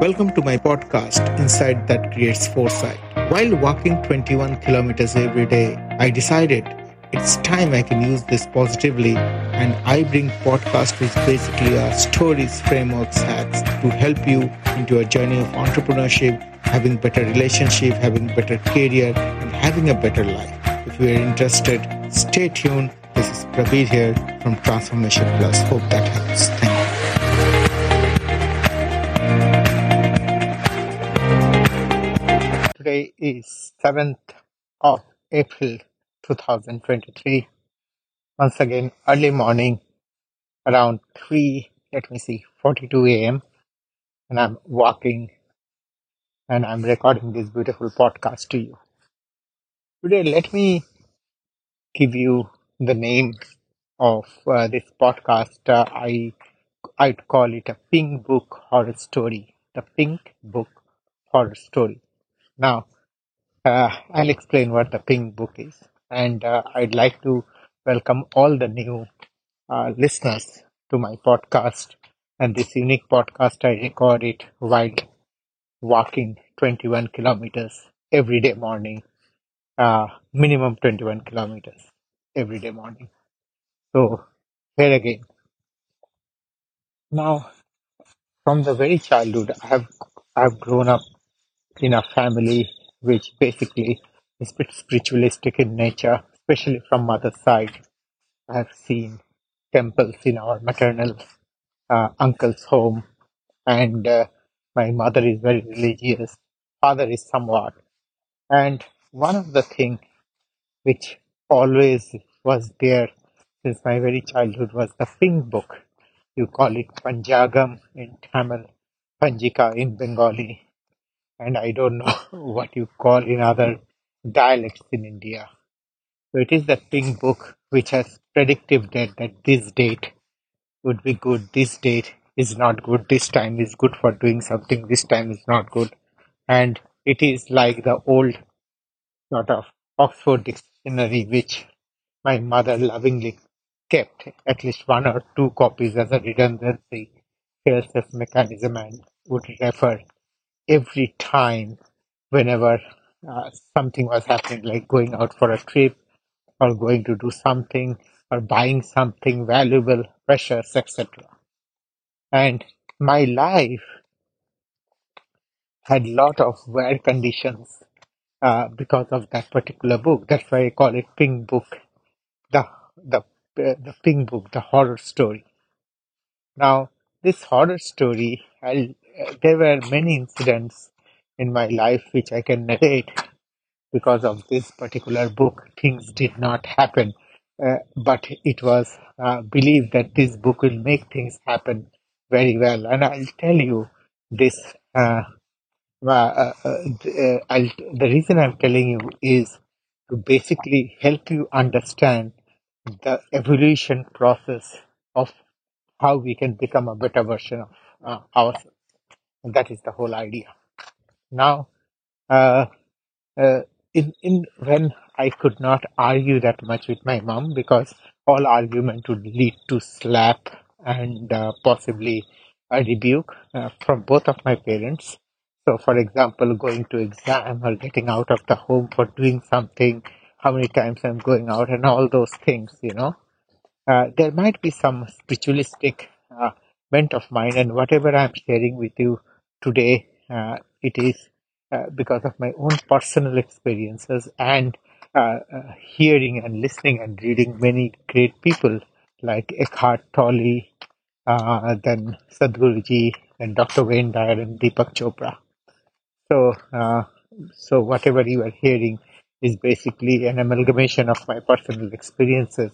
Welcome to my podcast, Insight That Creates Foresight. While walking 21 kilometers every day, I decided it's time I can use this positively, and I bring podcast which basically are stories, frameworks, hacks to help you into a journey of entrepreneurship, having better relationship, having better career, and having a better life. If you are interested, stay tuned. This is Prabir here from Transformation Plus. Hope that helps. Thank Today is 7th of April 2023. Once again, early morning, around 3, let me see, 42 a.m. And I'm walking and I'm recording this beautiful podcast to you. Today, let me give you the name of uh, this podcast. Uh, I I'd call it a Pink Book horror story. The Pink Book horror story. Now, uh, I'll explain what the Pink Book is, and uh, I'd like to welcome all the new uh, listeners to my podcast. And this unique podcast, I record it while walking 21 kilometers every day morning, uh, minimum 21 kilometers every day morning. So, here again. Now, from the very childhood, I have I've grown up in a family which basically is bit spiritualistic in nature, especially from mother's side. I have seen temples in our maternal uh, uncle's home, and uh, my mother is very religious. Father is somewhat, and one of the thing which always was there since my very childhood was the pink book. You call it Panjagam in Tamil, Panjika in Bengali, and I don't know what you call in other dialects in India. So it is the pink book which has predictive date that this date would be good, this date is not good, this time is good for doing something, this time is not good. And it is like the old sort of Oxford dictionary which my mother lovingly kept at least one or two copies as a redundancy fail-safe mechanism and would refer every time whenever uh, something was happening, like going out for a trip or going to do something or buying something valuable, precious, etc. And my life had lot of weird conditions uh, because of that particular book. That's why I call it Pink Book, the the uh, the Pink Book, the horror story. Now, this horror story, I'll, there were many incidents in my life which I can narrate because of this particular book. Things did not happen, uh, but it was uh, believed that this book will make things happen very well. And I'll tell you this. Uh, uh, uh, uh, the reason I'm telling you is to basically help you understand the evolution process of how we can become a better version of ourselves. That is the whole idea. Now, uh, uh, in in when I could not argue that much with my mom because all argument would lead to slap and uh, possibly a rebuke uh, from both of my parents. So, for example, going to exam or getting out of the home for doing something, how many times I'm going out, and all those things, you know. Uh, there might be some spiritualistic uh, bent of mine, and whatever I'm sharing with you today, uh, it is uh, because of my own personal experiences and uh, hearing and listening and reading many great people like Eckhart Tolle, uh, then Sadhguruji, and Dr. Wayne Dyer, and Deepak Chopra. So, uh, so whatever you are hearing is basically an amalgamation of my personal experiences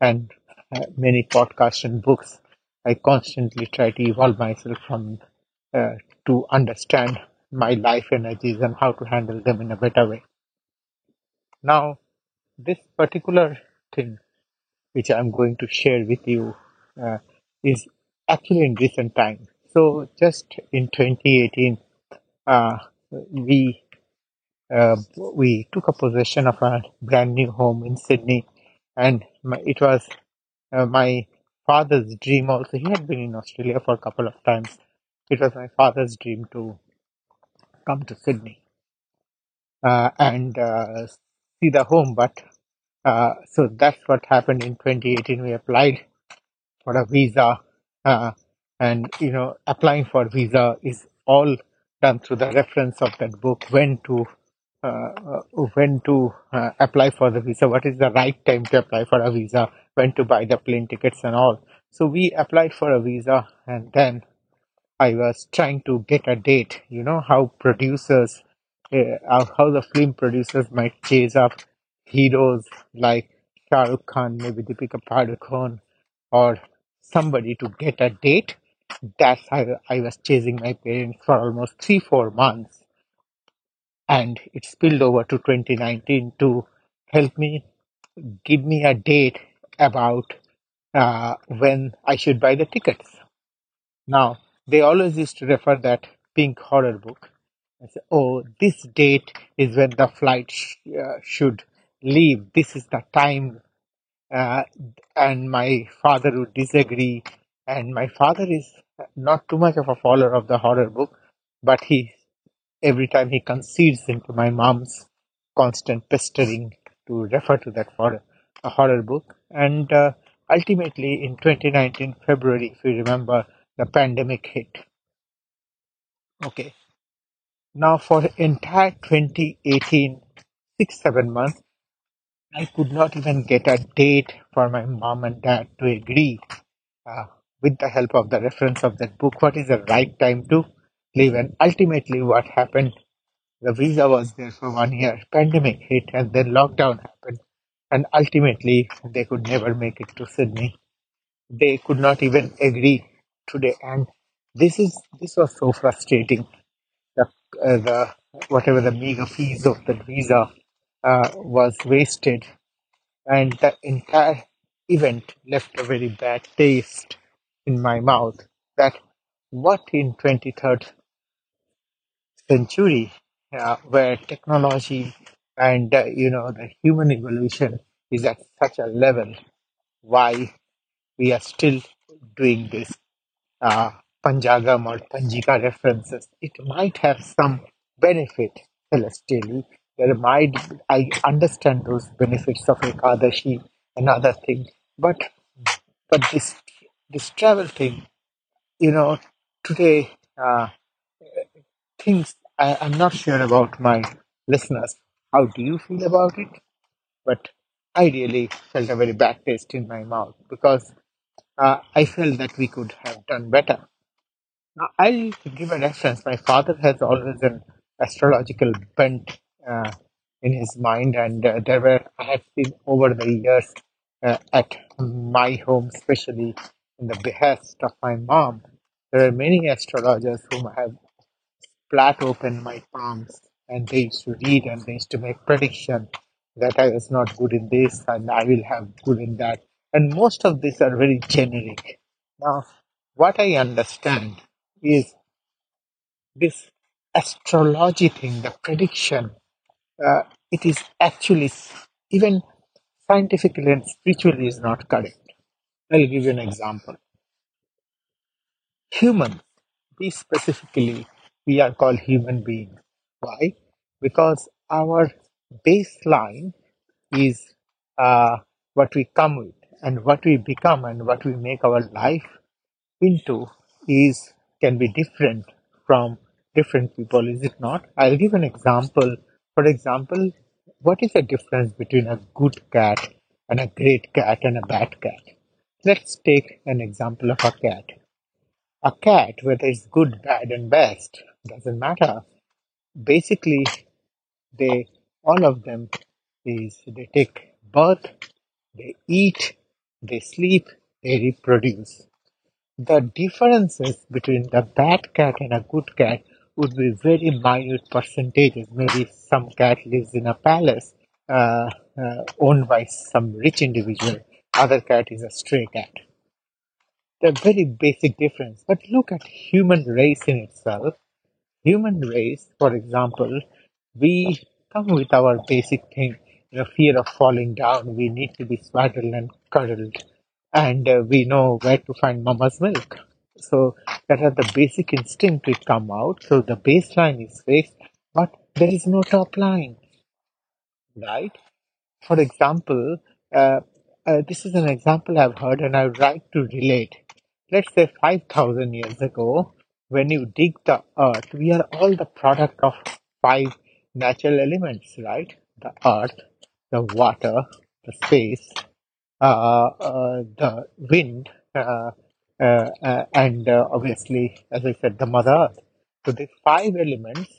and uh, many podcasts and books. I constantly try to evolve myself from uh, to understand my life energies and how to handle them in a better way. Now, this particular thing which I'm going to share with you uh, is actually in recent times. So, just in 2018, uh, we uh, we took a possession of a brand new home in Sydney, and my, it was uh, my father's dream. Also, he had been in Australia for a couple of times, it was my father's dream to come to Sydney uh, and uh, see the home. But uh, so that's what happened in 2018. We applied for a visa, uh, and you know, applying for visa is all done through the reference of that book. When to uh, uh, when to apply for the visa, what is the right time to apply for a visa, when to buy the plane tickets and all. So we applied for a visa, and then I was trying to get a date. You know how producers, uh, how how the film producers might chase up heroes like Shah Rukh Khan, maybe Deepika Padukone, or somebody to get a date. That's how I was chasing my parents for almost three, four months. And it spilled over to 2019 to help me give me a date about uh, when I should buy the tickets. Now, they always used to refer that pink horror book. I say, oh, this date is when the flight sh- uh, should leave. This is the time. Uh, and my father would disagree. And my father is not too much of a follower of the horror book, but he every time he concedes into my mom's constant pestering to refer to that a horror book. And uh, ultimately, in 2019 February, if you remember, the pandemic hit. Okay, now for entire 2018, six seven months, I could not even get a date for my mom and dad to agree uh, with the help of the reference of that book what is the right time to leave. And ultimately what happened the visa was there for one year pandemic hit and then lockdown happened. And ultimately they could never make it to sydney. They could not even agree today. And this is this was so frustrating. The, uh, the whatever the meager fees of the visa uh, was wasted. And the entire event left a very bad taste in my mouth that what in 23rd century uh, where technology and uh, you know the human evolution is at such a level why we are still doing this uh, Panjagam or Panjika references, it might have some benefit celestially. There might, I understand those benefits of Ekadashi and other things, but but this this travel thing, you know, today uh, things I, I'm not sure about my listeners. How do you feel about it? But I really felt a very bad taste in my mouth because uh, I felt that we could have done better. Now, I'll give a reference. My father has always an astrological bent uh, in his mind, and uh, there were I have seen over the years uh, at my home, especially in the behest of my mom, there are many astrologers whom I have flat open my palms, and they used to read and they used to make prediction that I was not good in this and I will have good in that. And most of these are very generic. Now, what I understand is this astrology thing, the prediction, uh, it is actually even scientifically and spiritually is not correct. I'll give you an example. Humans, we specifically, we are called human beings. Why? Because our baseline is uh, what we come with and what we become and what we make our life into is can be different from different people is it not? I'll give an example. For example what is the difference between a good cat and a great cat and a bad cat? Let's take an example of a cat. A cat whether it's good bad and best doesn't matter. Basically they all of them is they take birth they eat they sleep they reproduce the differences between the bad cat and a good cat would be very minute percentages. Maybe some cat lives in a palace uh, uh, owned by some rich individual. Other cat is a stray cat. The very basic difference. But look at human race in itself. Human race, for example, we come with our basic thing, know, fear of falling down. We need to be swaddled and cuddled, and uh, we know where to find mama's milk. So that are the basic instinct will come out. So the baseline is fixed, but there is no top line, right? For example, uh, uh, this is an example I've heard and I would like to relate. Let's say 5,000 years ago, when you dig the earth, we are all the product of five natural elements, right? The earth, the water, the space, uh, uh, the wind, uh, and obviously, as I said, the Mother Earth. So these five elements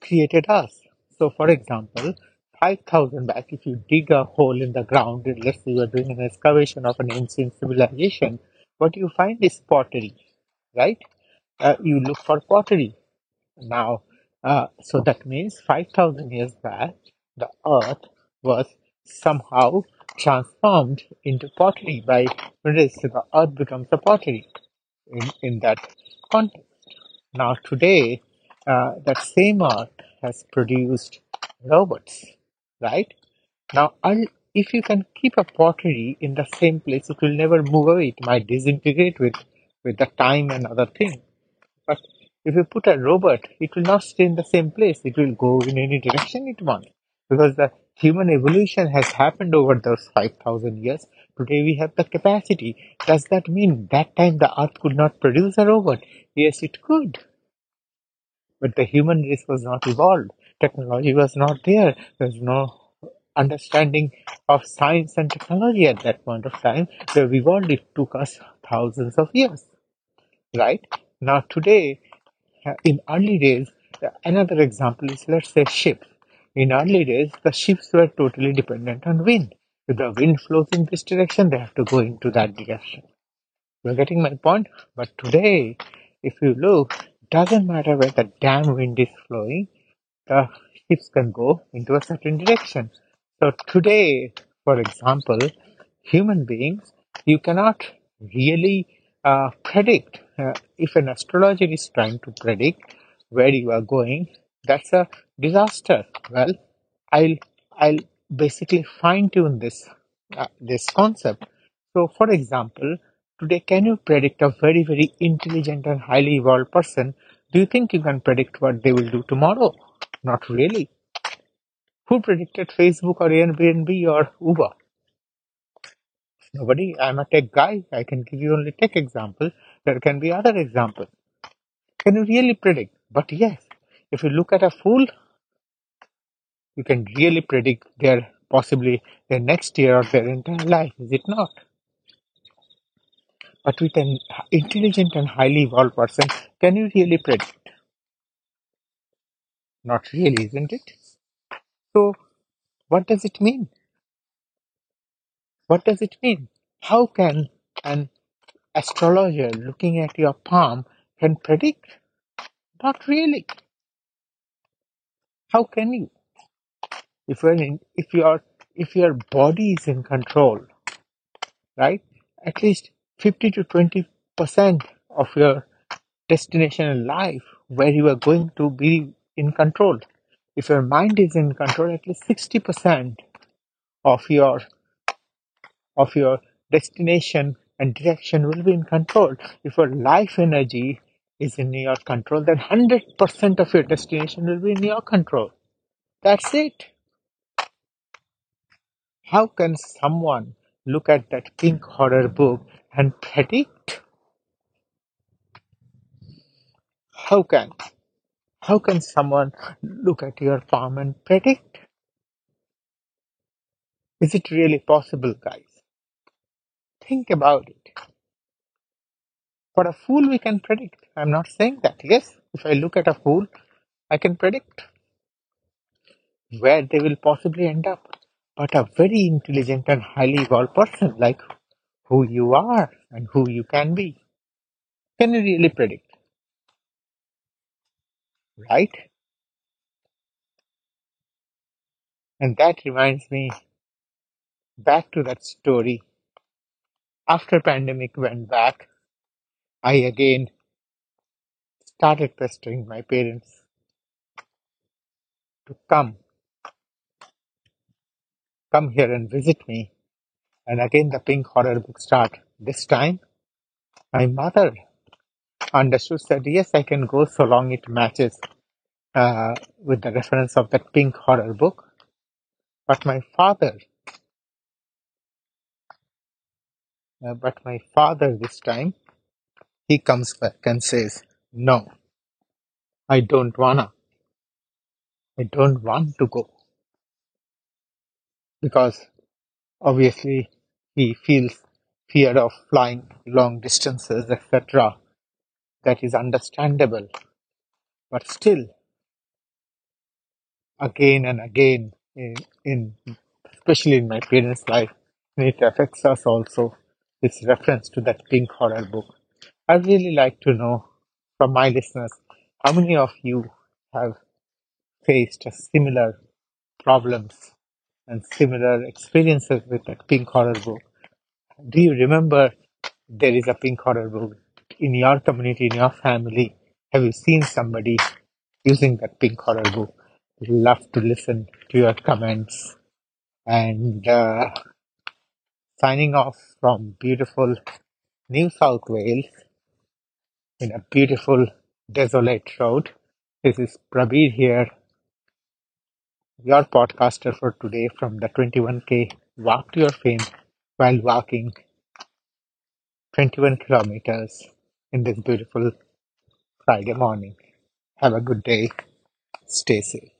created us. So, for example, 5,000 back, if you dig a hole in the ground, let's say you are doing an excavation of an ancient civilization, what you find is pottery, right? Uh, you look for pottery. Now, uh, so that means 5,000 years back, the earth was somehow transformed into pottery by when it is the earth becomes a pottery in, in that context. Now, today, uh, that same earth has produced robots, right? Now, if you can keep a pottery in the same place, it will never move away. It might disintegrate with, with the time and other things. But if you put a robot, it will not stay in the same place. It will go in any direction it wants. Because the human evolution has happened over those 5,000 years. Today we have the capacity. Does that mean that time the earth could not produce a robot? Yes, it could. But the human race was not evolved. Technology was not there. There was no understanding of science and technology at that point of time. We have evolved. It took us thousands of years, right? Now today, in early days, uh, another example is let's say ships. In early days, the ships were totally dependent on wind. If the wind flows in this direction, they have to go into that direction. You're getting my point? But today, if you look, doesn't matter where the damn wind is flowing, the ships can go into a certain direction. So today, for example, human beings, you cannot really uh, predict. Uh, if an astrologer is trying to predict where you are going, that's a disaster. Well, I'll I'll basically fine tune this uh, this concept. So, for example, today, can you predict a very very intelligent and highly evolved person? Do you think you can predict what they will do tomorrow? Not really. Who predicted Facebook or Airbnb or Uber? Nobody. I'm a tech guy. I can give you only tech example. There can be other examples. Can you really predict? But yes, if you look at a fool, you can really predict their possibly their next year or their entire life, is it not? But with an intelligent and highly evolved person, can you really predict? Not really, isn't it? So, what does it mean? What does it mean? How can an astrologer looking at your palm can predict? Not really. How can you? If you're in, if your if your body is in control, right? At least fifty to twenty percent of your destination in life, where you are going to be in control. If your mind is in control, at least sixty percent of your of your destination and direction will be in control. If your life energy is in your control, then 100% of your destination will be in your control. That's it. How can someone look at that pink horror book and predict? How can? How can someone look at your palm and predict? Is it really possible, guys? Think about it. For a fool, we can predict. I'm not saying that. Yes, if I look at a fool, I can predict where they will possibly end up. But a very intelligent and highly evolved person, like who you are and who you can be, can you really predict? Right? And that reminds me back to that story. After pandemic went back, I again started pestering my parents to come, come here and visit me. And again the pink horror book start. This time My mother understood, said, Yes, I can go so long it matches uh, with the reference of that pink horror book. But my father, uh, but my father this time, he comes back and says, No, I don't wanna. I don't want to go because obviously he feels fear of flying long distances, etc. That is understandable. But still, again and again, in, in especially in my parents' life, and it affects us also. This reference to that pink horror book. I'd really like to know from my listeners how many of you have faced similar problems and similar experiences with that pink horror book. Do you remember there is a pink horror book in your community, in your family? Have you seen somebody using that pink horror book? We'd love to listen to your comments. And uh, signing off from beautiful New South Wales in a beautiful desolate road. This is Prabir here, your podcaster for today from the 21k Walk to Your Fame while walking 21 kilometers in this beautiful Friday morning. Have a good day. Stay safe.